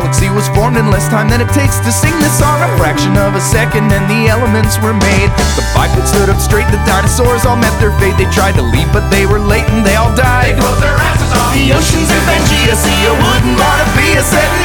galaxy was formed in less time than it takes to sing this song. A fraction of a second and the elements were made. The bipeds stood up straight, the dinosaurs all met their fate. They tried to leave, but they were late and they all died. They closed their asses off. The oceans of Pangea see a wouldn't wanna be a set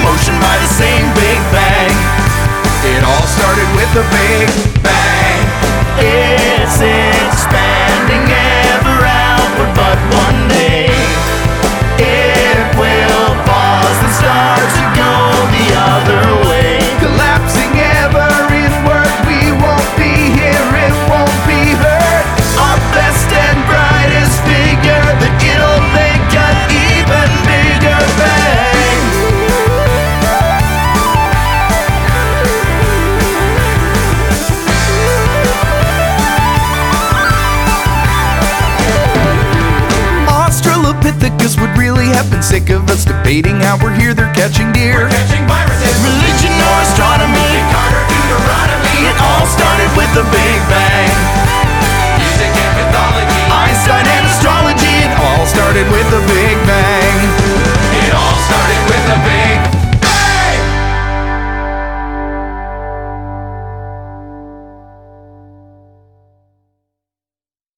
Australopithecus would really have been sick of us debating how we're here, they're catching deer. We're Catching viruses, Religion